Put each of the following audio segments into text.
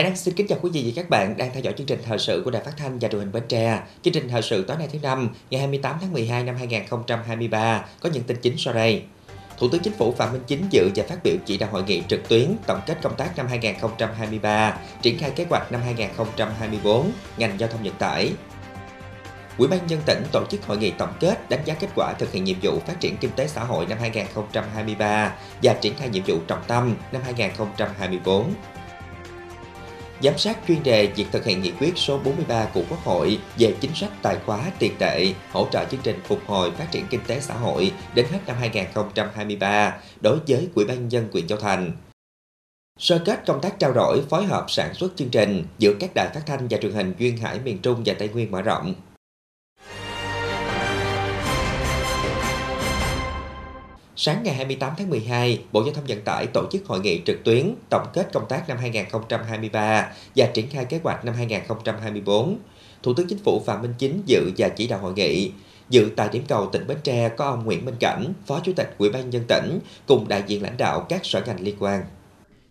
Hải Đăng xin kính chào quý vị và các bạn đang theo dõi chương trình thời sự của Đài Phát thanh và Truyền hình Bến Tre. Chương trình thời sự tối nay thứ năm, ngày 28 tháng 12 năm 2023 có những tin chính sau đây. Thủ tướng Chính phủ Phạm Minh Chính dự và phát biểu chỉ đạo hội nghị trực tuyến tổng kết công tác năm 2023, triển khai kế hoạch năm 2024 ngành giao thông vận tải. Ủy ban nhân tỉnh tổ chức hội nghị tổng kết đánh giá kết quả thực hiện nhiệm vụ phát triển kinh tế xã hội năm 2023 và triển khai nhiệm vụ trọng tâm năm 2024 giám sát chuyên đề việc thực hiện nghị quyết số 43 của Quốc hội về chính sách tài khóa tiền tệ, hỗ trợ chương trình phục hồi phát triển kinh tế xã hội đến hết năm 2023 đối với Ủy ban nhân dân huyện Châu Thành. Sơ kết công tác trao đổi phối hợp sản xuất chương trình giữa các đài phát thanh và truyền hình duyên hải miền Trung và Tây Nguyên mở rộng Sáng ngày 28 tháng 12, Bộ Giao thông Vận tải tổ chức hội nghị trực tuyến tổng kết công tác năm 2023 và triển khai kế hoạch năm 2024. Thủ tướng Chính phủ Phạm Minh Chính dự và chỉ đạo hội nghị. Dự tại điểm cầu tỉnh Bến Tre có ông Nguyễn Minh Cảnh, Phó Chủ tịch Ủy ban nhân tỉnh cùng đại diện lãnh đạo các sở ngành liên quan.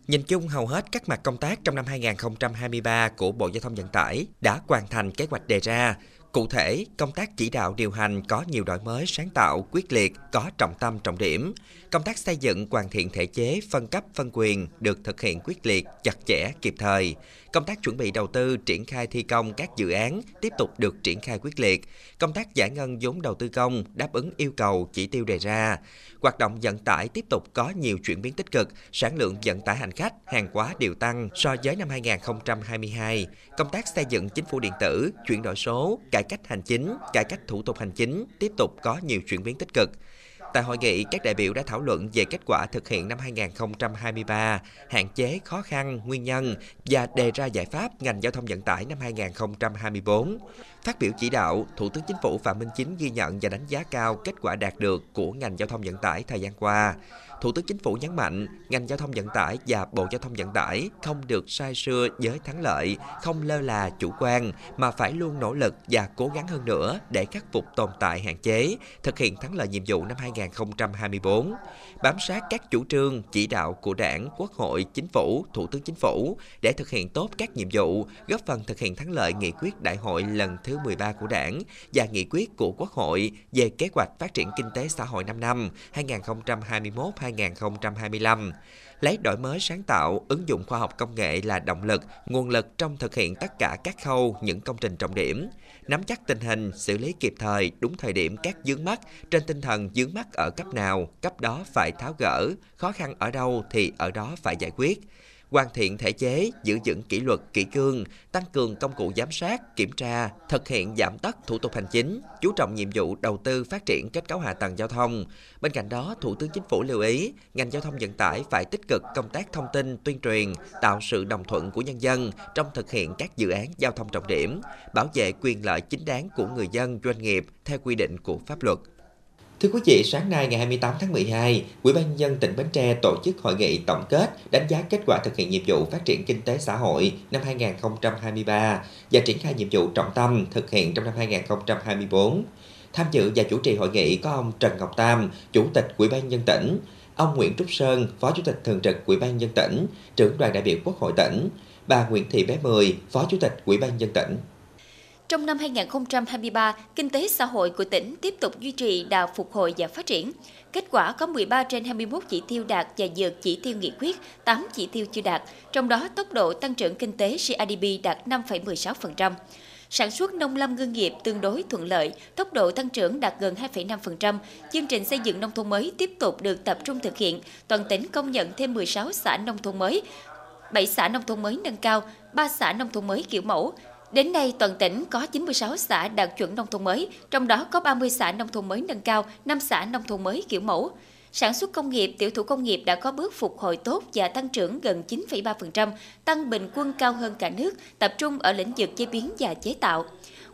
Nhìn chung hầu hết các mặt công tác trong năm 2023 của Bộ Giao thông Vận tải đã hoàn thành kế hoạch đề ra, Cụ thể, công tác chỉ đạo điều hành có nhiều đổi mới sáng tạo, quyết liệt, có trọng tâm trọng điểm. Công tác xây dựng hoàn thiện thể chế, phân cấp, phân quyền được thực hiện quyết liệt, chặt chẽ, kịp thời. Công tác chuẩn bị đầu tư, triển khai thi công các dự án tiếp tục được triển khai quyết liệt. Công tác giải ngân vốn đầu tư công đáp ứng yêu cầu chỉ tiêu đề ra. Hoạt động vận tải tiếp tục có nhiều chuyển biến tích cực, sản lượng vận tải hành khách, hàng hóa đều tăng so với năm 2022. Công tác xây dựng chính phủ điện tử, chuyển đổi số, cải cách hành chính, cải cách thủ tục hành chính tiếp tục có nhiều chuyển biến tích cực. Tại hội nghị, các đại biểu đã thảo luận về kết quả thực hiện năm 2023, hạn chế khó khăn, nguyên nhân và đề ra giải pháp ngành giao thông vận tải năm 2024. Phát biểu chỉ đạo, Thủ tướng Chính phủ Phạm Minh Chính ghi nhận và đánh giá cao kết quả đạt được của ngành giao thông vận tải thời gian qua. Thủ tướng Chính phủ nhấn mạnh, ngành giao thông vận tải và Bộ Giao thông Vận tải không được sai sưa với thắng lợi, không lơ là chủ quan, mà phải luôn nỗ lực và cố gắng hơn nữa để khắc phục tồn tại hạn chế, thực hiện thắng lợi nhiệm vụ năm 2024. Bám sát các chủ trương, chỉ đạo của Đảng, Quốc hội, Chính phủ, Thủ tướng Chính phủ để thực hiện tốt các nhiệm vụ, góp phần thực hiện thắng lợi nghị quyết đại hội lần thứ 13 của Đảng và nghị quyết của Quốc hội về kế hoạch phát triển kinh tế xã hội 5 năm 2021 2025 lấy đổi mới sáng tạo, ứng dụng khoa học công nghệ là động lực, nguồn lực trong thực hiện tất cả các khâu, những công trình trọng điểm, nắm chắc tình hình, xử lý kịp thời, đúng thời điểm các vướng mắt trên tinh thần vướng mắt ở cấp nào, cấp đó phải tháo gỡ, khó khăn ở đâu thì ở đó phải giải quyết hoàn thiện thể chế, giữ vững kỷ luật, kỷ cương, tăng cường công cụ giám sát, kiểm tra, thực hiện giảm tất thủ tục hành chính, chú trọng nhiệm vụ đầu tư phát triển kết cấu hạ tầng giao thông. Bên cạnh đó, Thủ tướng Chính phủ lưu ý, ngành giao thông vận tải phải tích cực công tác thông tin, tuyên truyền, tạo sự đồng thuận của nhân dân trong thực hiện các dự án giao thông trọng điểm, bảo vệ quyền lợi chính đáng của người dân, doanh nghiệp theo quy định của pháp luật. Thưa quý vị, sáng nay ngày 28 tháng 12, Ủy ban nhân dân tỉnh Bến Tre tổ chức hội nghị tổng kết đánh giá kết quả thực hiện nhiệm vụ phát triển kinh tế xã hội năm 2023 và triển khai nhiệm vụ trọng tâm thực hiện trong năm 2024. Tham dự và chủ trì hội nghị có ông Trần Ngọc Tam, Chủ tịch Ủy ban nhân tỉnh, ông Nguyễn Trúc Sơn, Phó Chủ tịch Thường trực Ủy ban nhân tỉnh, trưởng đoàn đại biểu Quốc hội tỉnh, bà Nguyễn Thị Bé Mười, Phó Chủ tịch Ủy ban nhân tỉnh. Trong năm 2023, kinh tế xã hội của tỉnh tiếp tục duy trì đà phục hồi và phát triển. Kết quả có 13 trên 21 chỉ tiêu đạt và vượt chỉ tiêu nghị quyết, 8 chỉ tiêu chưa đạt, trong đó tốc độ tăng trưởng kinh tế GDP đạt 5,16%. Sản xuất nông lâm ngư nghiệp tương đối thuận lợi, tốc độ tăng trưởng đạt gần 2,5%. Chương trình xây dựng nông thôn mới tiếp tục được tập trung thực hiện. Toàn tỉnh công nhận thêm 16 xã nông thôn mới, 7 xã nông thôn mới nâng cao, 3 xã nông thôn mới kiểu mẫu, Đến nay, toàn tỉnh có 96 xã đạt chuẩn nông thôn mới, trong đó có 30 xã nông thôn mới nâng cao, 5 xã nông thôn mới kiểu mẫu. Sản xuất công nghiệp, tiểu thủ công nghiệp đã có bước phục hồi tốt và tăng trưởng gần 9,3%, tăng bình quân cao hơn cả nước, tập trung ở lĩnh vực chế biến và chế tạo.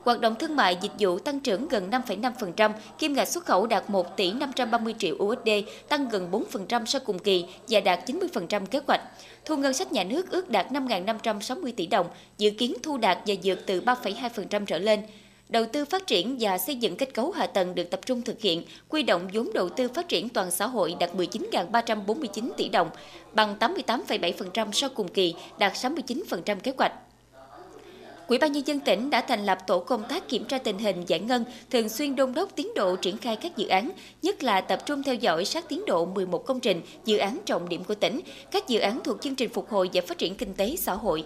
Hoạt động thương mại dịch vụ tăng trưởng gần 5,5%, kim ngạch xuất khẩu đạt 1 tỷ 530 triệu USD, tăng gần 4% so cùng kỳ và đạt 90% kế hoạch. Thu ngân sách nhà nước ước đạt 5.560 tỷ đồng, dự kiến thu đạt và dược từ 3,2% trở lên. đầu tư phát triển và xây dựng kết cấu hạ tầng được tập trung thực hiện, quy động vốn đầu tư phát triển toàn xã hội đạt 19.349 tỷ đồng, bằng 88,7% so cùng kỳ, đạt 69% kế hoạch. Quỹ ban nhân dân tỉnh đã thành lập tổ công tác kiểm tra tình hình giải ngân, thường xuyên đôn đốc tiến độ triển khai các dự án, nhất là tập trung theo dõi sát tiến độ 11 công trình, dự án trọng điểm của tỉnh, các dự án thuộc chương trình phục hồi và phát triển kinh tế xã hội.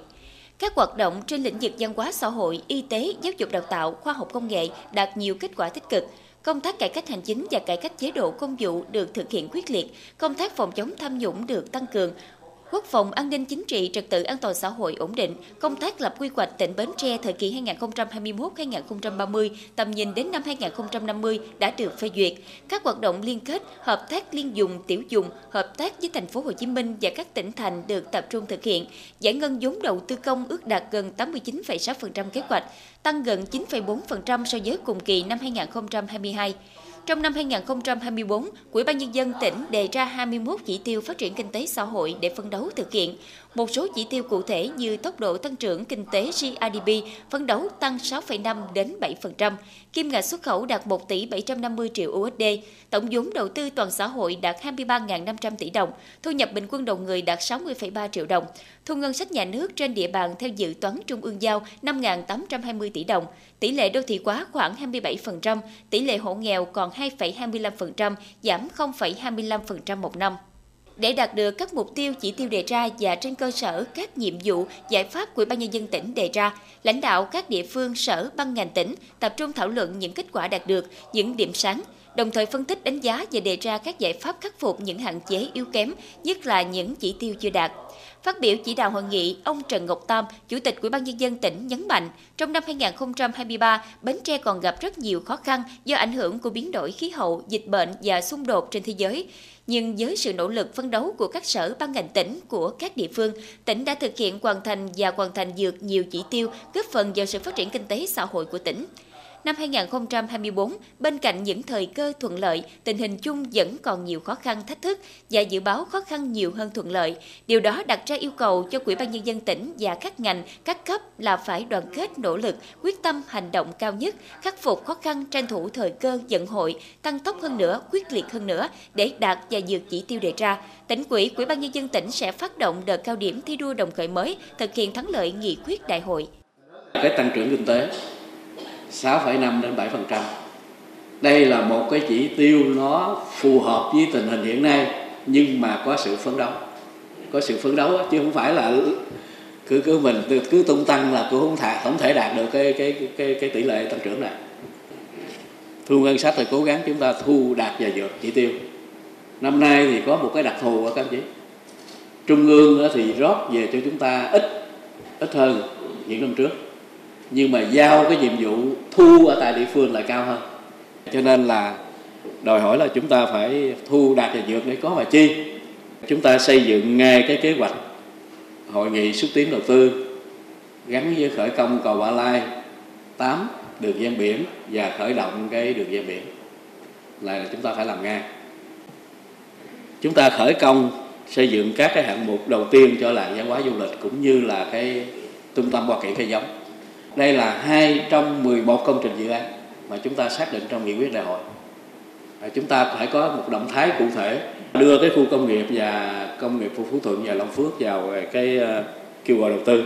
Các hoạt động trên lĩnh vực văn hóa xã hội, y tế, giáo dục đào tạo, khoa học công nghệ đạt nhiều kết quả tích cực. Công tác cải cách hành chính và cải cách chế độ công vụ được thực hiện quyết liệt, công tác phòng chống tham nhũng được tăng cường, quốc phòng an ninh chính trị, trật tự an toàn xã hội ổn định, công tác lập quy hoạch tỉnh Bến Tre thời kỳ 2021-2030, tầm nhìn đến năm 2050 đã được phê duyệt. Các hoạt động liên kết, hợp tác liên dùng, tiểu dùng, hợp tác với thành phố Hồ Chí Minh và các tỉnh thành được tập trung thực hiện. Giải ngân vốn đầu tư công ước đạt gần 89,6% kế hoạch, tăng gần 9,4% so với cùng kỳ năm 2022. Trong năm 2024, Ủy ban Nhân dân tỉnh đề ra 21 chỉ tiêu phát triển kinh tế xã hội để phân đấu thực hiện. Một số chỉ tiêu cụ thể như tốc độ tăng trưởng kinh tế GRDP phấn đấu tăng 6,5 đến 7%, kim ngạch xuất khẩu đạt 1 tỷ 750 triệu USD, tổng vốn đầu tư toàn xã hội đạt 23.500 tỷ đồng, thu nhập bình quân đầu người đạt 60,3 triệu đồng, thu ngân sách nhà nước trên địa bàn theo dự toán trung ương giao 5.820 tỷ đồng, tỷ lệ đô thị hóa khoảng 27%, tỷ lệ hộ nghèo còn 2,25%, giảm 0,25% một năm. Để đạt được các mục tiêu chỉ tiêu đề ra và trên cơ sở các nhiệm vụ, giải pháp của Ban nhân dân tỉnh đề ra, lãnh đạo các địa phương, sở, ban ngành tỉnh tập trung thảo luận những kết quả đạt được, những điểm sáng, đồng thời phân tích đánh giá và đề ra các giải pháp khắc phục những hạn chế yếu kém, nhất là những chỉ tiêu chưa đạt. Phát biểu chỉ đạo hội nghị, ông Trần Ngọc Tam, Chủ tịch Ủy ban nhân dân tỉnh nhấn mạnh, trong năm 2023, Bến Tre còn gặp rất nhiều khó khăn do ảnh hưởng của biến đổi khí hậu, dịch bệnh và xung đột trên thế giới. Nhưng với sự nỗ lực phấn đấu của các sở ban ngành tỉnh của các địa phương, tỉnh đã thực hiện hoàn thành và hoàn thành dược nhiều chỉ tiêu góp phần vào sự phát triển kinh tế xã hội của tỉnh năm 2024, bên cạnh những thời cơ thuận lợi, tình hình chung vẫn còn nhiều khó khăn thách thức và dự báo khó khăn nhiều hơn thuận lợi. Điều đó đặt ra yêu cầu cho Quỹ ban nhân dân tỉnh và các ngành, các cấp là phải đoàn kết nỗ lực, quyết tâm hành động cao nhất, khắc phục khó khăn tranh thủ thời cơ dẫn hội, tăng tốc hơn nữa, quyết liệt hơn nữa để đạt và vượt chỉ tiêu đề ra. Tỉnh quỹ, Quỹ ban nhân dân tỉnh sẽ phát động đợt cao điểm thi đua đồng khởi mới, thực hiện thắng lợi nghị quyết đại hội. Cái tăng trưởng kinh tế 6,5 đến 7%. Đây là một cái chỉ tiêu nó phù hợp với tình hình hiện nay nhưng mà có sự phấn đấu. Có sự phấn đấu chứ không phải là cứ cứ mình cứ tung tăng là cũng không thể không thể đạt được cái cái cái cái tỷ lệ tăng trưởng này. Thu ngân sách thì cố gắng chúng ta thu đạt và vượt chỉ tiêu. Năm nay thì có một cái đặc thù ở các anh chị. Trung ương thì rót về cho chúng ta ít ít hơn những năm trước nhưng mà giao cái nhiệm vụ thu ở tại địa phương lại cao hơn. Cho nên là đòi hỏi là chúng ta phải thu đạt và dược để có mà chi. Chúng ta xây dựng ngay cái kế hoạch hội nghị xúc tiến đầu tư gắn với khởi công cầu Ba Lai 8 đường ven biển và khởi động cái đường ven biển. Là chúng ta phải làm ngay. Chúng ta khởi công, xây dựng các cái hạng mục đầu tiên cho làng văn hóa du lịch cũng như là cái trung tâm hoa kiển cây giống đây là hai trong 11 công trình dự án mà chúng ta xác định trong nghị quyết đại hội. À, chúng ta phải có một động thái cụ thể, đưa cái khu công nghiệp và công nghiệp Phú Thuận và Long Phước vào cái ờ, kêu gọi đầu tư.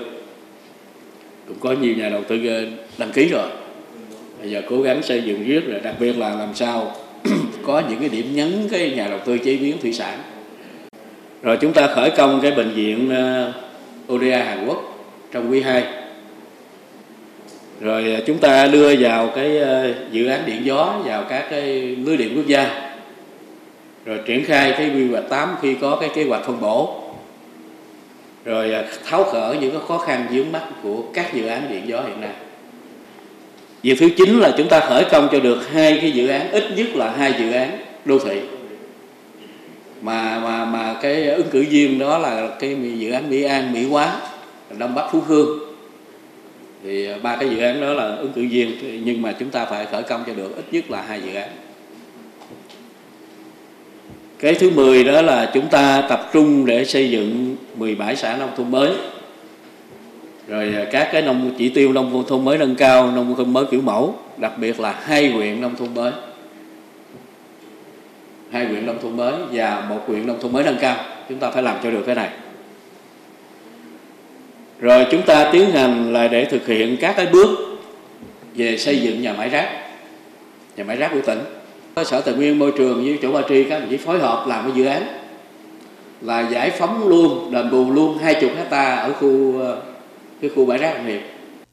Cũng có nhiều nhà đầu tư ờ, đăng ký rồi. Bây giờ cố gắng xây dựng riết rồi, đặc biệt là làm sao có những cái điểm nhấn cái nhà đầu tư chế biến thủy sản. Rồi chúng ta khởi công cái bệnh viện ờ, ODA Hàn Quốc trong quý 2 rồi à, chúng ta đưa vào cái à, dự án điện gió vào các cái lưới điện quốc gia. Rồi triển khai cái quy hoạch 8 khi có cái kế hoạch phân bổ. Rồi à, tháo khở những cái khó khăn vướng mắt của các dự án điện gió hiện nay. Việc thứ chín là chúng ta khởi công cho được hai cái dự án, ít nhất là hai dự án đô thị. Mà mà mà cái ứng cử viên đó là cái dự án Mỹ An, Mỹ Quá Đông Bắc Phú Hương thì à, ba cái dự án đó là ứng cử viên, nhưng mà chúng ta phải khởi công cho được ít nhất là hai dự án. Cái thứ 10 đó là chúng ta tập trung để xây dựng 17 xã nông thôn mới. Rồi à, các cái nông, chỉ tiêu nông thôn mới nâng cao, nông thôn mới kiểu mẫu, đặc biệt là hai huyện nông thôn mới. Hai huyện nông thôn mới và một huyện nông thôn mới nâng cao. Chúng ta phải làm cho được cái này rồi chúng ta tiến hành là để thực hiện các cái bước về xây dựng nhà máy rác nhà máy rác của tỉnh sở tài nguyên môi trường với chỗ ba tri các đồng chí phối hợp làm cái dự án là giải phóng luôn đền bù luôn hai chục hecta ở khu ờ, cái khu bãi rác nghiệp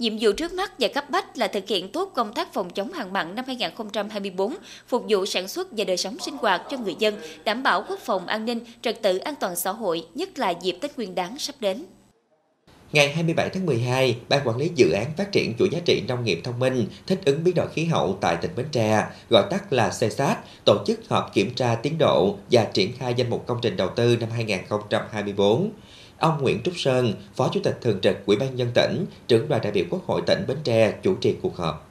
Nhiệm vụ trước mắt và cấp bách là thực hiện tốt công tác phòng chống hạn mặn năm 2024, phục vụ sản xuất và đời sống sinh hoạt cho người dân, đảm bảo quốc phòng an ninh, trật tự an toàn xã hội, nhất là dịp Tết Nguyên đán sắp đến. Ngày 27 tháng 12, Ban Quản lý Dự án Phát triển chuỗi giá trị nông nghiệp thông minh thích ứng biến đổi khí hậu tại tỉnh Bến Tre, gọi tắt là CSAT, tổ chức họp kiểm tra tiến độ và triển khai danh mục công trình đầu tư năm 2024. Ông Nguyễn Trúc Sơn, Phó Chủ tịch Thường trực Ủy ban nhân tỉnh, trưởng đoàn đại biểu Quốc hội tỉnh Bến Tre chủ trì cuộc họp.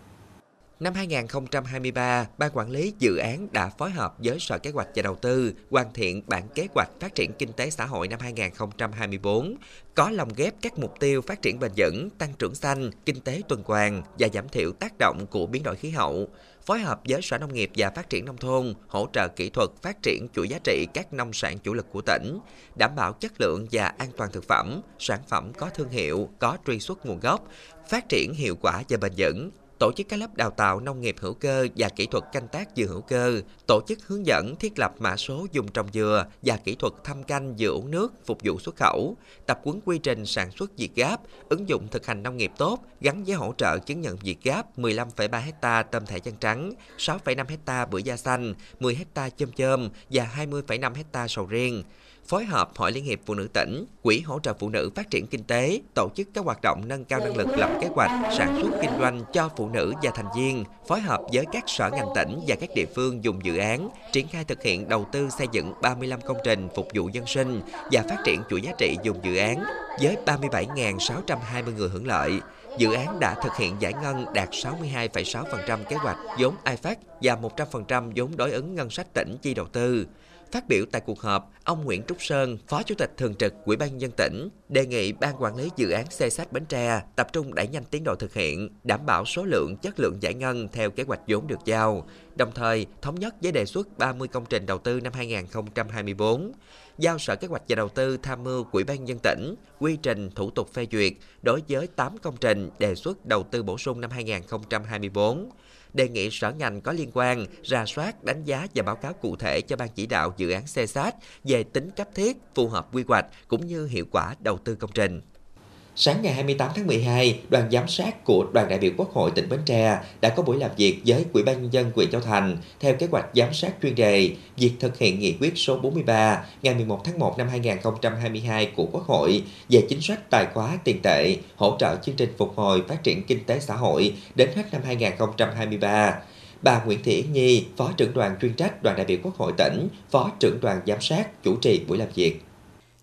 Năm 2023, Ban Quản lý Dự án đã phối hợp với Sở Kế hoạch và Đầu tư hoàn thiện bản kế hoạch phát triển kinh tế xã hội năm 2024, có lồng ghép các mục tiêu phát triển bền vững, tăng trưởng xanh, kinh tế tuần hoàn và giảm thiểu tác động của biến đổi khí hậu, phối hợp với Sở Nông nghiệp và Phát triển Nông thôn, hỗ trợ kỹ thuật phát triển chuỗi giá trị các nông sản chủ lực của tỉnh, đảm bảo chất lượng và an toàn thực phẩm, sản phẩm có thương hiệu, có truy xuất nguồn gốc, phát triển hiệu quả và bền vững, tổ chức các lớp đào tạo nông nghiệp hữu cơ và kỹ thuật canh tác dừa hữu cơ, tổ chức hướng dẫn thiết lập mã số dùng trồng dừa và kỹ thuật thăm canh dừa uống nước phục vụ xuất khẩu, tập huấn quy trình sản xuất việt gáp, ứng dụng thực hành nông nghiệp tốt gắn với hỗ trợ chứng nhận việt gáp 15,3 hecta tôm thẻ chân trắng, 6,5 hecta bưởi da xanh, 10 hecta chôm chôm và 20,5 hecta sầu riêng phối hợp Hội Liên hiệp Phụ nữ tỉnh, Quỹ hỗ trợ phụ nữ phát triển kinh tế, tổ chức các hoạt động nâng cao năng lực lập kế hoạch, sản xuất kinh doanh cho phụ nữ và thành viên, phối hợp với các sở ngành tỉnh và các địa phương dùng dự án, triển khai thực hiện đầu tư xây dựng 35 công trình phục vụ dân sinh và phát triển chuỗi giá trị dùng dự án với 37.620 người hưởng lợi. Dự án đã thực hiện giải ngân đạt 62,6% kế hoạch vốn IFAC và 100% vốn đối ứng ngân sách tỉnh chi đầu tư. Phát biểu tại cuộc họp, ông Nguyễn Trúc Sơn, Phó Chủ tịch Thường trực Ủy ban dân tỉnh, đề nghị Ban Quản lý Dự án xe sách Bến Tre tập trung đẩy nhanh tiến độ thực hiện, đảm bảo số lượng, chất lượng giải ngân theo kế hoạch vốn được giao, đồng thời thống nhất với đề xuất 30 công trình đầu tư năm 2024, giao Sở Kế hoạch và Đầu tư tham mưu Ủy ban dân tỉnh quy trình thủ tục phê duyệt đối với 8 công trình đề xuất đầu tư bổ sung năm 2024 đề nghị sở ngành có liên quan ra soát, đánh giá và báo cáo cụ thể cho ban chỉ đạo dự án xe sát về tính cấp thiết, phù hợp quy hoạch cũng như hiệu quả đầu tư công trình. Sáng ngày 28 tháng 12, đoàn giám sát của đoàn đại biểu Quốc hội tỉnh Bến Tre đã có buổi làm việc với Ủy ban nhân dân huyện Châu Thành theo kế hoạch giám sát chuyên đề việc thực hiện nghị quyết số 43 ngày 11 tháng 1 năm 2022 của Quốc hội về chính sách tài khóa tiền tệ, hỗ trợ chương trình phục hồi phát triển kinh tế xã hội đến hết năm 2023. Bà Nguyễn Thị Yến Nhi, Phó trưởng đoàn chuyên trách đoàn đại biểu Quốc hội tỉnh, Phó trưởng đoàn giám sát chủ trì buổi làm việc.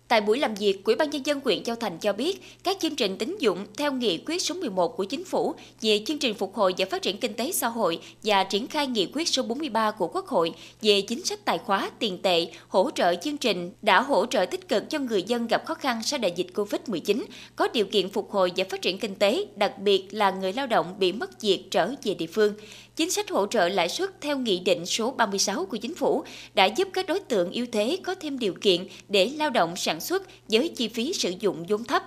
Tại buổi làm việc, Ủy ban nhân dân huyện Châu Thành cho biết, các chương trình tín dụng theo nghị quyết số 11 của chính phủ về chương trình phục hồi và phát triển kinh tế xã hội và triển khai nghị quyết số 43 của Quốc hội về chính sách tài khóa tiền tệ, hỗ trợ chương trình đã hỗ trợ tích cực cho người dân gặp khó khăn sau đại dịch Covid-19, có điều kiện phục hồi và phát triển kinh tế, đặc biệt là người lao động bị mất việc trở về địa phương. Chính sách hỗ trợ lãi suất theo Nghị định số 36 của Chính phủ đã giúp các đối tượng yếu thế có thêm điều kiện để lao động sản xuất với chi phí sử dụng vốn thấp.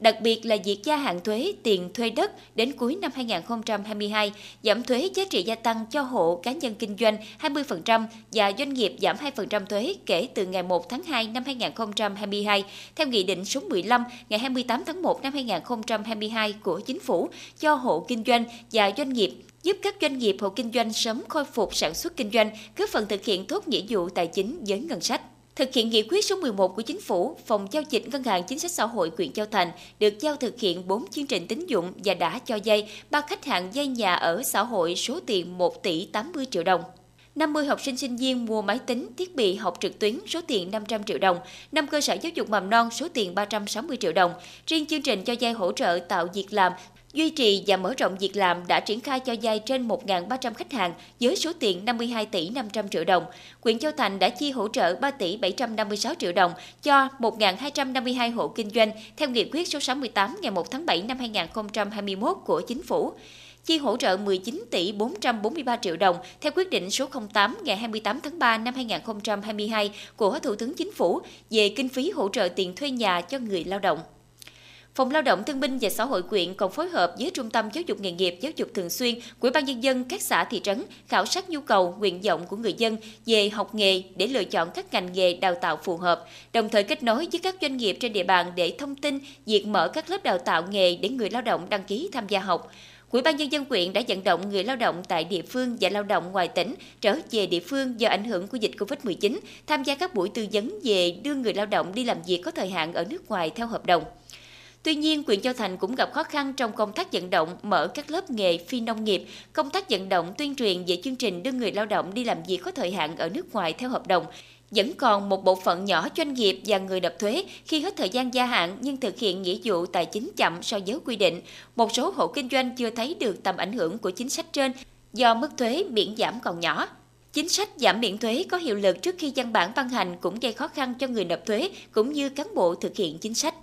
Đặc biệt là việc gia hạn thuế tiền thuê đất đến cuối năm 2022, giảm thuế giá trị gia tăng cho hộ cá nhân kinh doanh 20% và doanh nghiệp giảm 2% thuế kể từ ngày 1 tháng 2 năm 2022 theo Nghị định số 15 ngày 28 tháng 1 năm 2022 của Chính phủ cho hộ kinh doanh và doanh nghiệp giúp các doanh nghiệp hộ kinh doanh sớm khôi phục sản xuất kinh doanh, góp phần thực hiện tốt nghĩa vụ tài chính với ngân sách. Thực hiện nghị quyết số 11 của Chính phủ, Phòng Giao dịch Ngân hàng Chính sách Xã hội huyện Châu Thành được giao thực hiện 4 chương trình tín dụng và đã cho dây ba khách hàng dây nhà ở xã hội số tiền 1 tỷ 80 triệu đồng. 50 học sinh sinh viên mua máy tính, thiết bị học trực tuyến số tiền 500 triệu đồng, 5 cơ sở giáo dục mầm non số tiền 360 triệu đồng. Riêng chương trình cho vay hỗ trợ tạo việc làm duy trì và mở rộng việc làm đã triển khai cho vay trên 1.300 khách hàng với số tiền 52 tỷ 500 triệu đồng. Quyện Châu Thành đã chi hỗ trợ 3 tỷ 756 triệu đồng cho 1.252 hộ kinh doanh theo nghị quyết số 68 ngày 1 tháng 7 năm 2021 của Chính phủ chi hỗ trợ 19 tỷ 443 triệu đồng theo quyết định số 08 ngày 28 tháng 3 năm 2022 của Thủ tướng Chính phủ về kinh phí hỗ trợ tiền thuê nhà cho người lao động. Phòng Lao động Thương binh và Xã hội quyện còn phối hợp với Trung tâm Giáo dục nghề nghiệp giáo dục thường xuyên của ban nhân dân các xã thị trấn khảo sát nhu cầu, nguyện vọng của người dân về học nghề để lựa chọn các ngành nghề đào tạo phù hợp, đồng thời kết nối với các doanh nghiệp trên địa bàn để thông tin việc mở các lớp đào tạo nghề để người lao động đăng ký tham gia học. Ủy ban nhân dân quyện đã vận động người lao động tại địa phương và lao động ngoài tỉnh trở về địa phương do ảnh hưởng của dịch Covid-19 tham gia các buổi tư vấn về đưa người lao động đi làm việc có thời hạn ở nước ngoài theo hợp đồng. Tuy nhiên, huyện Châu Thành cũng gặp khó khăn trong công tác vận động mở các lớp nghề phi nông nghiệp, công tác vận động tuyên truyền về chương trình đưa người lao động đi làm việc có thời hạn ở nước ngoài theo hợp đồng. Vẫn còn một bộ phận nhỏ doanh nghiệp và người nộp thuế khi hết thời gian gia hạn nhưng thực hiện nghĩa vụ tài chính chậm so với quy định. Một số hộ kinh doanh chưa thấy được tầm ảnh hưởng của chính sách trên do mức thuế miễn giảm còn nhỏ. Chính sách giảm miễn thuế có hiệu lực trước khi văn bản ban hành cũng gây khó khăn cho người nộp thuế cũng như cán bộ thực hiện chính sách.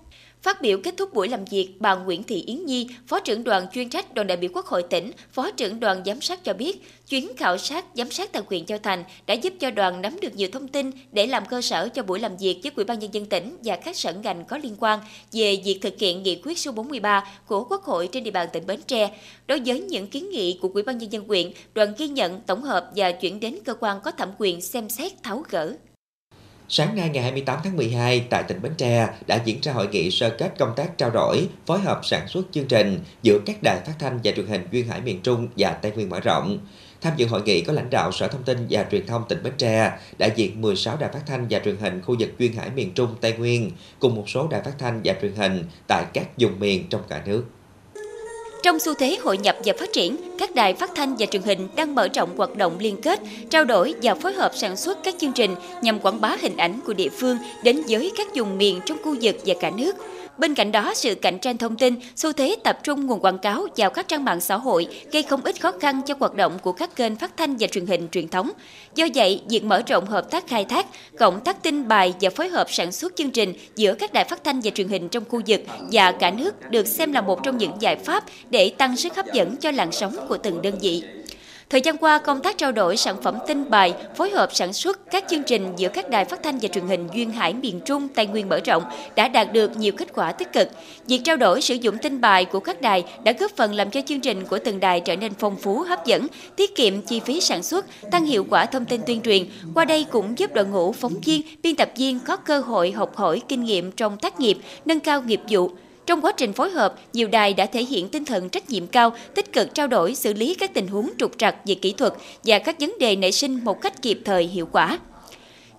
Phát biểu kết thúc buổi làm việc, bà Nguyễn Thị Yến Nhi, Phó trưởng đoàn chuyên trách đoàn đại biểu Quốc hội tỉnh, Phó trưởng đoàn giám sát cho biết, chuyến khảo sát giám sát tại huyện Châu Thành đã giúp cho đoàn nắm được nhiều thông tin để làm cơ sở cho buổi làm việc với Ủy ban nhân dân tỉnh và các sở ngành có liên quan về việc thực hiện nghị quyết số 43 của Quốc hội trên địa bàn tỉnh Bến Tre. Đối với những kiến nghị của Ủy ban nhân dân huyện, đoàn ghi nhận, tổng hợp và chuyển đến cơ quan có thẩm quyền xem xét tháo gỡ. Sáng nay ngày 28 tháng 12 tại tỉnh Bến Tre đã diễn ra hội nghị sơ kết công tác trao đổi, phối hợp sản xuất chương trình giữa các đài phát thanh và truyền hình duyên hải miền Trung và Tây Nguyên mở rộng. Tham dự hội nghị có lãnh đạo Sở Thông tin và Truyền thông tỉnh Bến Tre, đại diện 16 đài phát thanh và truyền hình khu vực duyên hải miền Trung Tây Nguyên, cùng một số đài phát thanh và truyền hình tại các vùng miền trong cả nước. Trong xu thế hội nhập và phát triển, các đài phát thanh và truyền hình đang mở rộng hoạt động liên kết, trao đổi và phối hợp sản xuất các chương trình nhằm quảng bá hình ảnh của địa phương đến với các vùng miền trong khu vực và cả nước. Bên cạnh đó, sự cạnh tranh thông tin, xu thế tập trung nguồn quảng cáo vào các trang mạng xã hội gây không ít khó khăn cho hoạt động của các kênh phát thanh và truyền hình truyền thống. Do vậy, việc mở rộng hợp tác khai thác, cộng tác tin bài và phối hợp sản xuất chương trình giữa các đài phát thanh và truyền hình trong khu vực và cả nước được xem là một trong những giải pháp để tăng sức hấp dẫn cho làn sóng của từng đơn vị. Thời gian qua, công tác trao đổi sản phẩm tin bài, phối hợp sản xuất các chương trình giữa các đài phát thanh và truyền hình duyên hải miền Trung, tài Nguyên mở rộng đã đạt được nhiều kết quả tích cực. Việc trao đổi sử dụng tin bài của các đài đã góp phần làm cho chương trình của từng đài trở nên phong phú, hấp dẫn, tiết kiệm chi phí sản xuất, tăng hiệu quả thông tin tuyên truyền. Qua đây cũng giúp đội ngũ phóng viên, biên tập viên có cơ hội học hỏi kinh nghiệm trong tác nghiệp, nâng cao nghiệp vụ, trong quá trình phối hợp, nhiều đài đã thể hiện tinh thần trách nhiệm cao, tích cực trao đổi xử lý các tình huống trục trặc về kỹ thuật và các vấn đề nảy sinh một cách kịp thời hiệu quả.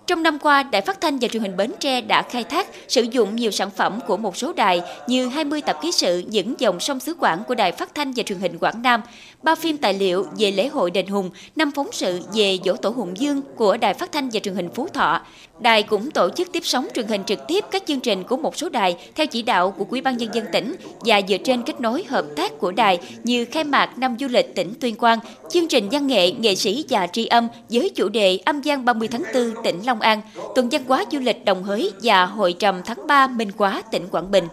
Trong năm qua, Đài Phát thanh và Truyền hình Bến Tre đã khai thác, sử dụng nhiều sản phẩm của một số đài như 20 tập ký sự những dòng sông xứ Quảng của Đài Phát thanh và Truyền hình Quảng Nam, ba phim tài liệu về lễ hội đền Hùng, năm phóng sự về dỗ tổ Hùng Dương của Đài Phát thanh và Truyền hình Phú Thọ. Đài cũng tổ chức tiếp sóng truyền hình trực tiếp các chương trình của một số đài theo chỉ đạo của Ủy ban nhân dân tỉnh và dựa trên kết nối hợp tác của đài như khai mạc năm du lịch tỉnh Tuyên Quang, chương trình văn nghệ nghệ sĩ và tri âm với chủ đề âm gian 30 tháng 4 tỉnh Long An, tuần văn hóa du lịch Đồng Hới và hội trầm tháng 3 Minh Quá tỉnh Quảng Bình.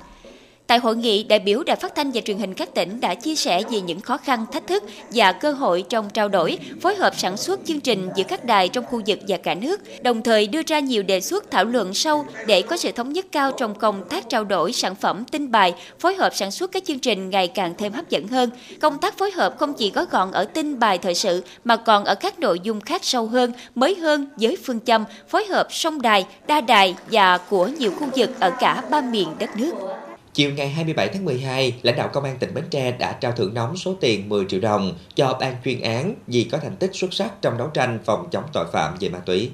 Tại hội nghị, đại biểu Đài Phát thanh và Truyền hình các tỉnh đã chia sẻ về những khó khăn, thách thức và cơ hội trong trao đổi, phối hợp sản xuất chương trình giữa các đài trong khu vực và cả nước, đồng thời đưa ra nhiều đề xuất thảo luận sâu để có sự thống nhất cao trong công tác trao đổi sản phẩm tin bài, phối hợp sản xuất các chương trình ngày càng thêm hấp dẫn hơn. Công tác phối hợp không chỉ gói gọn ở tin bài thời sự mà còn ở các nội dung khác sâu hơn, mới hơn với phương châm phối hợp song đài, đa đài và của nhiều khu vực ở cả ba miền đất nước. Chiều ngày 27 tháng 12, lãnh đạo công an tỉnh Bến Tre đã trao thưởng nóng số tiền 10 triệu đồng cho ban chuyên án vì có thành tích xuất sắc trong đấu tranh phòng chống tội phạm về ma túy.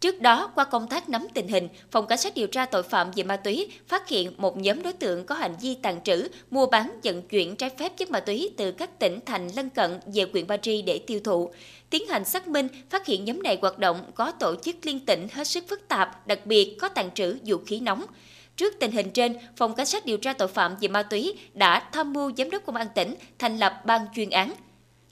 Trước đó, qua công tác nắm tình hình, Phòng Cảnh sát điều tra tội phạm về ma túy phát hiện một nhóm đối tượng có hành vi tàn trữ, mua bán, vận chuyển trái phép chất ma túy từ các tỉnh thành lân cận về huyện Ba Tri để tiêu thụ. Tiến hành xác minh, phát hiện nhóm này hoạt động có tổ chức liên tỉnh hết sức phức tạp, đặc biệt có tàn trữ vũ khí nóng. Trước tình hình trên, Phòng Cảnh sát điều tra tội phạm về ma túy đã tham mưu Giám đốc Công an tỉnh thành lập ban chuyên án,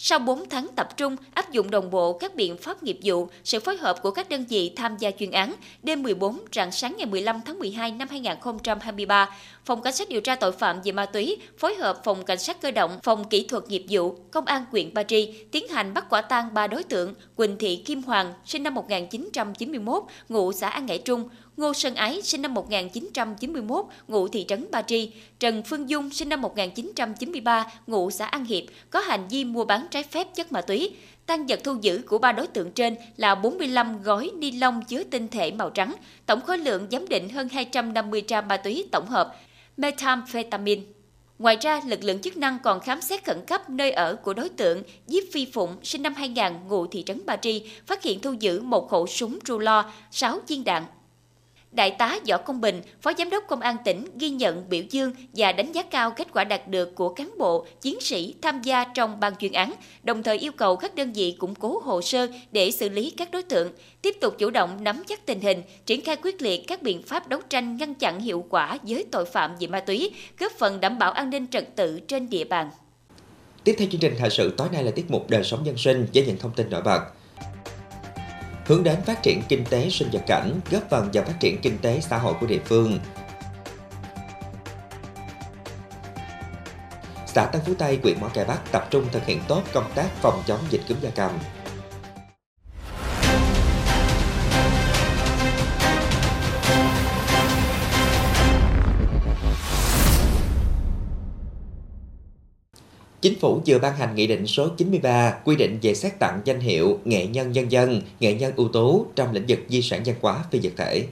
sau 4 tháng tập trung áp dụng đồng bộ các biện pháp nghiệp vụ, sự phối hợp của các đơn vị tham gia chuyên án, đêm 14 rạng sáng ngày 15 tháng 12 năm 2023, Phòng Cảnh sát điều tra tội phạm về ma túy phối hợp Phòng Cảnh sát cơ động, Phòng kỹ thuật nghiệp vụ, Công an huyện Ba Tri tiến hành bắt quả tang ba đối tượng Quỳnh Thị Kim Hoàng, sinh năm 1991, ngụ xã An Ngãi Trung, Ngô Sơn Ái, sinh năm 1991, ngụ thị trấn Ba Tri, Trần Phương Dung, sinh năm 1993, ngụ xã An Hiệp, có hành vi mua bán trái phép chất ma túy. Tăng vật thu giữ của ba đối tượng trên là 45 gói ni lông chứa tinh thể màu trắng, tổng khối lượng giám định hơn 250 gram ma túy tổng hợp, methamphetamine. Ngoài ra, lực lượng chức năng còn khám xét khẩn cấp nơi ở của đối tượng Diếp Phi Phụng, sinh năm 2000, ngụ thị trấn Ba Tri, phát hiện thu giữ một khẩu súng rulo, 6 viên đạn, Đại tá Võ Công Bình, Phó Giám đốc Công an tỉnh ghi nhận biểu dương và đánh giá cao kết quả đạt được của cán bộ, chiến sĩ tham gia trong ban chuyên án, đồng thời yêu cầu các đơn vị củng cố hồ sơ để xử lý các đối tượng, tiếp tục chủ động nắm chắc tình hình, triển khai quyết liệt các biện pháp đấu tranh ngăn chặn hiệu quả với tội phạm về ma túy, góp phần đảm bảo an ninh trật tự trên địa bàn. Tiếp theo chương trình thời sự tối nay là tiết mục đời sống dân sinh với những thông tin nổi bật hướng đến phát triển kinh tế sinh vật cảnh, góp phần vào phát triển kinh tế xã hội của địa phương. Xã Tân Phú Tây, huyện Mỏ Cày Bắc tập trung thực hiện tốt công tác phòng chống dịch cúm gia cầm. Phủ vừa ban hành Nghị định số 93 quy định về xét tặng danh hiệu nghệ nhân nhân dân, nghệ nhân ưu tú trong lĩnh vực di sản văn hóa phi vật thể.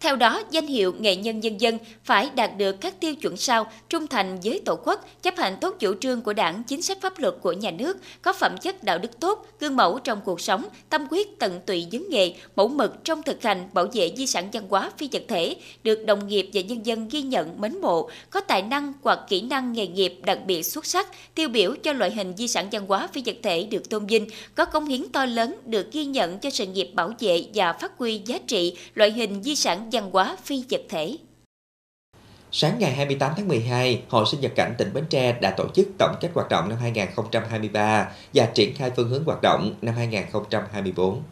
Theo đó, danh hiệu nghệ nhân nhân dân phải đạt được các tiêu chuẩn sau trung thành với tổ quốc, chấp hành tốt chủ trương của đảng, chính sách pháp luật của nhà nước, có phẩm chất đạo đức tốt, gương mẫu trong cuộc sống, tâm quyết tận tụy vấn nghề, mẫu mực trong thực hành bảo vệ di sản văn hóa phi vật thể, được đồng nghiệp và nhân dân ghi nhận mến mộ, có tài năng hoặc kỹ năng nghề nghiệp đặc biệt xuất sắc, tiêu biểu cho loại hình di sản văn hóa phi vật thể được tôn vinh, có công hiến to lớn được ghi nhận cho sự nghiệp bảo vệ và phát huy giá trị loại hình di sản văn hóa phi vật thể. Sáng ngày 28 tháng 12, Hội sinh vật cảnh tỉnh Bến Tre đã tổ chức tổng kết hoạt động năm 2023 và triển khai phương hướng hoạt động năm 2024.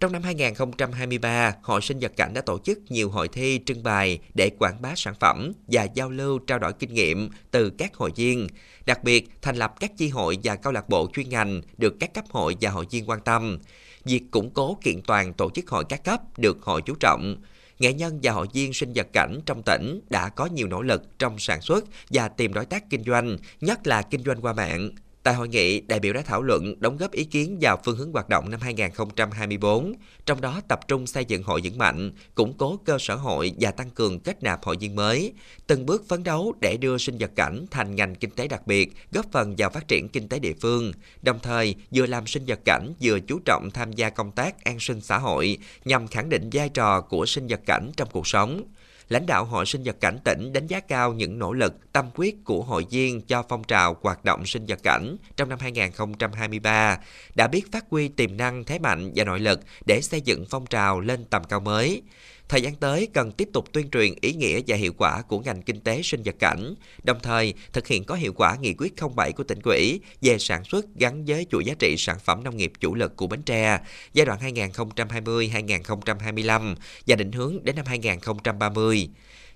Trong năm 2023, Hội sinh vật cảnh đã tổ chức nhiều hội thi trưng bày để quảng bá sản phẩm và giao lưu trao đổi kinh nghiệm từ các hội viên. Đặc biệt, thành lập các chi hội và câu lạc bộ chuyên ngành được các cấp hội và hội viên quan tâm việc củng cố kiện toàn tổ chức hội các cấp được hội chú trọng. Nghệ nhân và hội viên sinh vật cảnh trong tỉnh đã có nhiều nỗ lực trong sản xuất và tìm đối tác kinh doanh, nhất là kinh doanh qua mạng. Tại hội nghị, đại biểu đã thảo luận đóng góp ý kiến vào phương hướng hoạt động năm 2024, trong đó tập trung xây dựng hội vững mạnh, củng cố cơ sở hội và tăng cường kết nạp hội viên mới, từng bước phấn đấu để đưa sinh vật cảnh thành ngành kinh tế đặc biệt, góp phần vào phát triển kinh tế địa phương, đồng thời vừa làm sinh vật cảnh vừa chú trọng tham gia công tác an sinh xã hội nhằm khẳng định vai trò của sinh vật cảnh trong cuộc sống lãnh đạo Hội sinh vật cảnh tỉnh đánh giá cao những nỗ lực, tâm quyết của hội viên cho phong trào hoạt động sinh vật cảnh trong năm 2023, đã biết phát huy tiềm năng thế mạnh và nội lực để xây dựng phong trào lên tầm cao mới. Thời gian tới cần tiếp tục tuyên truyền ý nghĩa và hiệu quả của ngành kinh tế sinh vật cảnh, đồng thời thực hiện có hiệu quả nghị quyết 07 của tỉnh ủy về sản xuất gắn với chuỗi giá trị sản phẩm nông nghiệp chủ lực của Bến Tre giai đoạn 2020-2025 và định hướng đến năm 2030.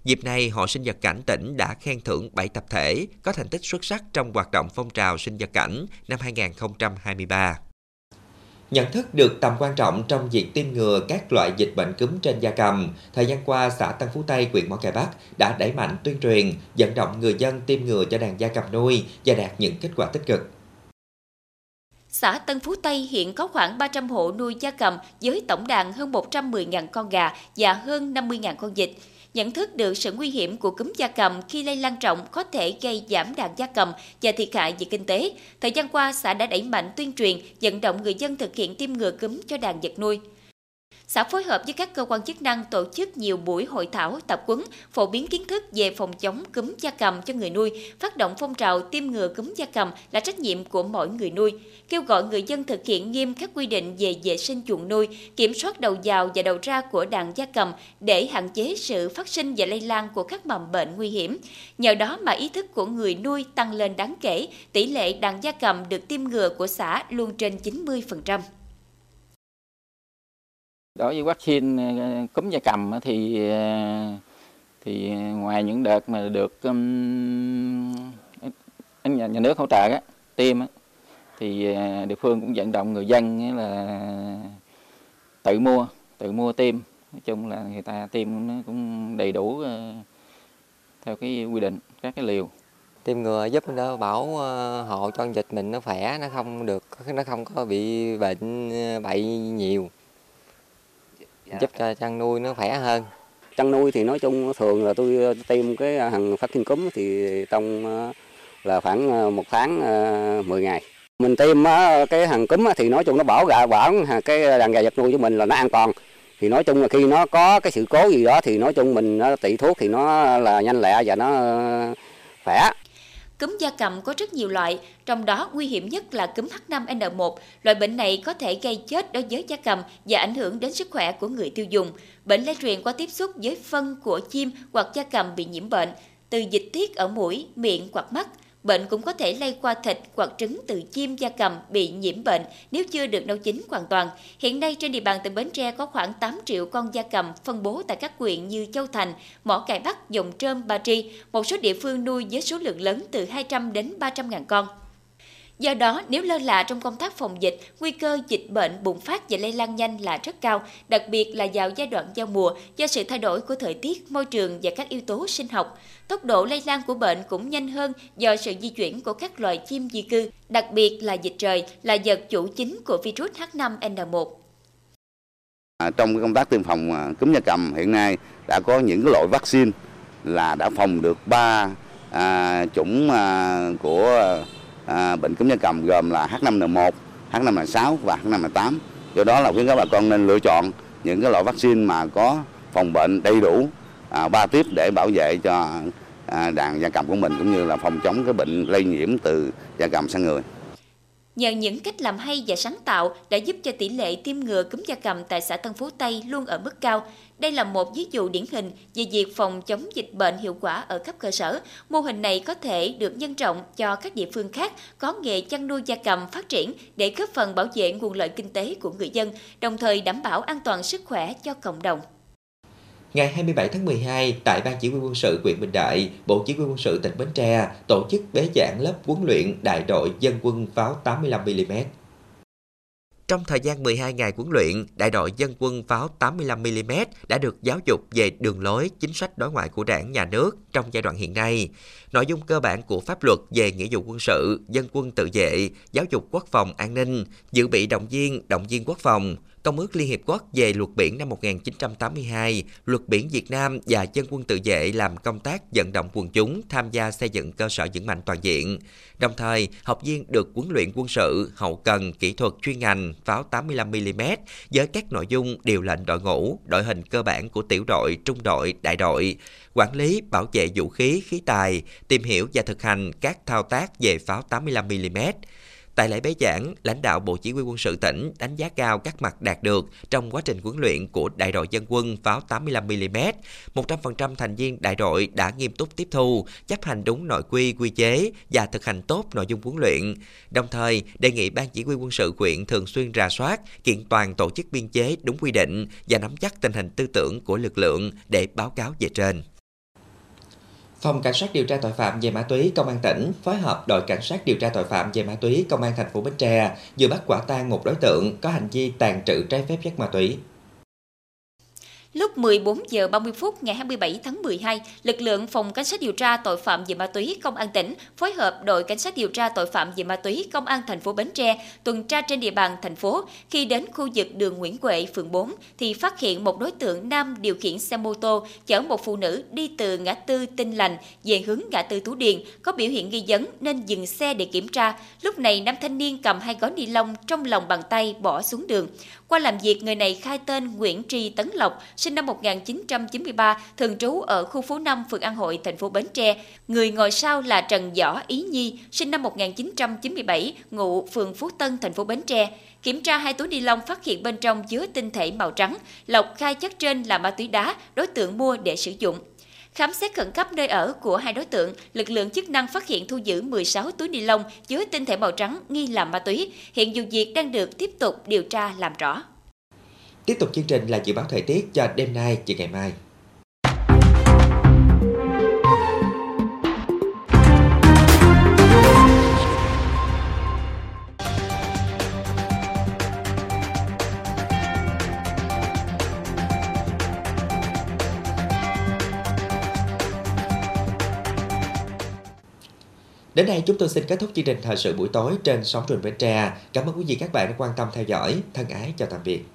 Dịp này, Hội sinh vật cảnh tỉnh đã khen thưởng 7 tập thể có thành tích xuất sắc trong hoạt động phong trào sinh vật cảnh năm 2023. Nhận thức được tầm quan trọng trong việc tiêm ngừa các loại dịch bệnh cúm trên gia cầm, thời gian qua xã Tân Phú Tây, huyện Mỏ Cày Bắc đã đẩy mạnh tuyên truyền, vận động người dân tiêm ngừa cho đàn gia cầm nuôi và đạt những kết quả tích cực. Xã Tân Phú Tây hiện có khoảng 300 hộ nuôi gia cầm với tổng đàn hơn 110.000 con gà và hơn 50.000 con vịt nhận thức được sự nguy hiểm của cúm gia cầm khi lây lan rộng có thể gây giảm đàn gia cầm và thiệt hại về kinh tế. Thời gian qua, xã đã đẩy mạnh tuyên truyền, vận động người dân thực hiện tiêm ngừa cúm cho đàn vật nuôi. Xã phối hợp với các cơ quan chức năng tổ chức nhiều buổi hội thảo, tập quấn, phổ biến kiến thức về phòng chống cúm gia cầm cho người nuôi, phát động phong trào tiêm ngừa cúm gia cầm là trách nhiệm của mỗi người nuôi, kêu gọi người dân thực hiện nghiêm các quy định về vệ sinh chuồng nuôi, kiểm soát đầu vào và đầu ra của đàn gia cầm để hạn chế sự phát sinh và lây lan của các mầm bệnh nguy hiểm. Nhờ đó mà ý thức của người nuôi tăng lên đáng kể, tỷ lệ đàn gia cầm được tiêm ngừa của xã luôn trên 90%. Đối với vaccine ờ, cúm da cầm thì ờ, thì ngoài những đợt mà được um, nhà, nhà nước hỗ trợ á, tiêm á, thì ờ, địa phương cũng vận động người dân là tự mua tự mua tiêm nói chung là người ta tiêm nó cũng đầy đủ theo cái quy định các cái liều tiêm ngừa giúp đỡ bảo hộ cho con mình nó khỏe nó không được nó không có bị bệnh bậy nhiều giúp cho chăn nuôi nó khỏe hơn. Chăn nuôi thì nói chung thường là tôi tiêm cái hàng phát sinh cúm thì trong ờ, là khoảng ờ, một tháng 10 ờ, ngày. Mình tiêm cái hàng cúm thì nói chung nó bảo gà bảo cái đàn gà vật nuôi của mình là nó an toàn. Thì nói chung là khi nó có cái sự cố gì đó thì nói chung mình nó tị thuốc thì nó là nhanh lẹ và nó khỏe Cúm gia cầm có rất nhiều loại, trong đó nguy hiểm nhất là cúm H5N1. Loại bệnh này có thể gây chết đối với gia cầm và ảnh hưởng đến sức khỏe của người tiêu dùng. Bệnh lây truyền qua tiếp xúc với phân của chim hoặc gia cầm bị nhiễm bệnh, từ dịch tiết ở mũi, miệng hoặc mắt. Bệnh cũng có thể lây qua thịt hoặc trứng từ chim gia cầm bị nhiễm bệnh nếu chưa được nấu chín hoàn toàn. Hiện nay trên địa bàn tỉnh Bến Tre có khoảng 8 triệu con gia cầm phân bố tại các huyện như Châu Thành, Mỏ Cày Bắc, Dòng Trơm, Ba Tri. Một số địa phương nuôi với số lượng lớn từ 200 đến 300 ngàn con. Do đó, nếu lơ là trong công tác phòng dịch, nguy cơ dịch bệnh bùng phát và lây lan nhanh là rất cao, đặc biệt là vào giai đoạn giao mùa do sự thay đổi của thời tiết, môi trường và các yếu tố sinh học. Tốc độ lây lan của bệnh cũng nhanh hơn do sự di chuyển của các loài chim di cư, đặc biệt là dịch trời là vật chủ chính của virus H5N1. À, trong công tác tiêm phòng à, cúm gia cầm hiện nay đã có những loại vaccine là đã phòng được ba à, chủng à, của à, bệnh cúm gia cầm gồm là H5N1, H5N6 và H5N8. Do đó là khuyến cáo bà con nên lựa chọn những cái loại vaccine mà có phòng bệnh đầy đủ à, ba tiếp để bảo vệ cho à, đàn gia cầm của mình cũng như là phòng chống cái bệnh lây nhiễm từ gia cầm sang người. Nhờ những cách làm hay và sáng tạo đã giúp cho tỷ lệ tiêm ngừa cúm gia cầm tại xã Tân Phú Tây luôn ở mức cao. Đây là một ví dụ điển hình về việc phòng chống dịch bệnh hiệu quả ở cấp cơ sở. Mô hình này có thể được nhân rộng cho các địa phương khác có nghề chăn nuôi gia cầm phát triển để góp phần bảo vệ nguồn lợi kinh tế của người dân, đồng thời đảm bảo an toàn sức khỏe cho cộng đồng. Ngày 27 tháng 12, tại Ban Chỉ huy quân sự huyện Bình Đại, Bộ Chỉ huy quân sự tỉnh Bến Tre tổ chức bế giảng lớp huấn luyện đại đội dân quân pháo 85mm. Trong thời gian 12 ngày huấn luyện, đại đội dân quân pháo 85mm đã được giáo dục về đường lối, chính sách đối ngoại của đảng, nhà nước trong giai đoạn hiện nay. Nội dung cơ bản của pháp luật về nghĩa vụ quân sự, dân quân tự vệ, giáo dục quốc phòng an ninh, dự bị động viên, động viên quốc phòng, Công ước Liên Hiệp Quốc về luật biển năm 1982, luật biển Việt Nam và dân quân tự vệ làm công tác vận động quần chúng tham gia xây dựng cơ sở vững mạnh toàn diện. Đồng thời, học viên được huấn luyện quân sự, hậu cần, kỹ thuật chuyên ngành, pháo 85mm với các nội dung điều lệnh đội ngũ, đội hình cơ bản của tiểu đội, trung đội, đại đội, quản lý, bảo vệ vũ khí, khí tài, tìm hiểu và thực hành các thao tác về pháo 85mm, Tại lễ bế giảng, lãnh đạo Bộ Chỉ huy quân sự tỉnh đánh giá cao các mặt đạt được trong quá trình huấn luyện của đại đội dân quân pháo 85mm. 100% thành viên đại đội đã nghiêm túc tiếp thu, chấp hành đúng nội quy, quy chế và thực hành tốt nội dung huấn luyện. Đồng thời, đề nghị Ban Chỉ huy quân sự huyện thường xuyên ra soát, kiện toàn tổ chức biên chế đúng quy định và nắm chắc tình hình tư tưởng của lực lượng để báo cáo về trên. Phòng Cảnh sát điều tra tội phạm về ma túy Công an tỉnh phối hợp đội Cảnh sát điều tra tội phạm về ma túy Công an thành phố Bến Tre vừa bắt quả tang một đối tượng có hành vi tàn trữ trái phép chất ma túy. Lúc 14 giờ 30 phút ngày 27 tháng 12, lực lượng Phòng Cảnh sát điều tra tội phạm về ma túy Công an tỉnh phối hợp đội Cảnh sát điều tra tội phạm về ma túy Công an thành phố Bến Tre tuần tra trên địa bàn thành phố. Khi đến khu vực đường Nguyễn Huệ, phường 4 thì phát hiện một đối tượng nam điều khiển xe mô tô chở một phụ nữ đi từ ngã tư Tinh Lành về hướng ngã tư Tú Điền có biểu hiện nghi vấn nên dừng xe để kiểm tra. Lúc này nam thanh niên cầm hai gói ni lông trong lòng bàn tay bỏ xuống đường. Qua làm việc, người này khai tên Nguyễn Tri Tấn Lộc, sinh năm 1993, thường trú ở khu phố 5, phường An Hội, thành phố Bến Tre. Người ngồi sau là Trần Võ Ý Nhi, sinh năm 1997, ngụ phường Phú Tân, thành phố Bến Tre. Kiểm tra hai túi ni lông phát hiện bên trong chứa tinh thể màu trắng. Lộc khai chất trên là ma túy đá, đối tượng mua để sử dụng. Khám xét khẩn cấp nơi ở của hai đối tượng, lực lượng chức năng phát hiện thu giữ 16 túi ni lông chứa tinh thể màu trắng nghi là ma túy. Hiện vụ việc đang được tiếp tục điều tra làm rõ. Tiếp tục chương trình là dự báo thời tiết cho đêm nay và ngày mai. Đến đây chúng tôi xin kết thúc chương trình thời sự buổi tối trên sóng truyền Bến Tre. Cảm ơn quý vị các bạn đã quan tâm theo dõi. Thân ái, chào tạm biệt.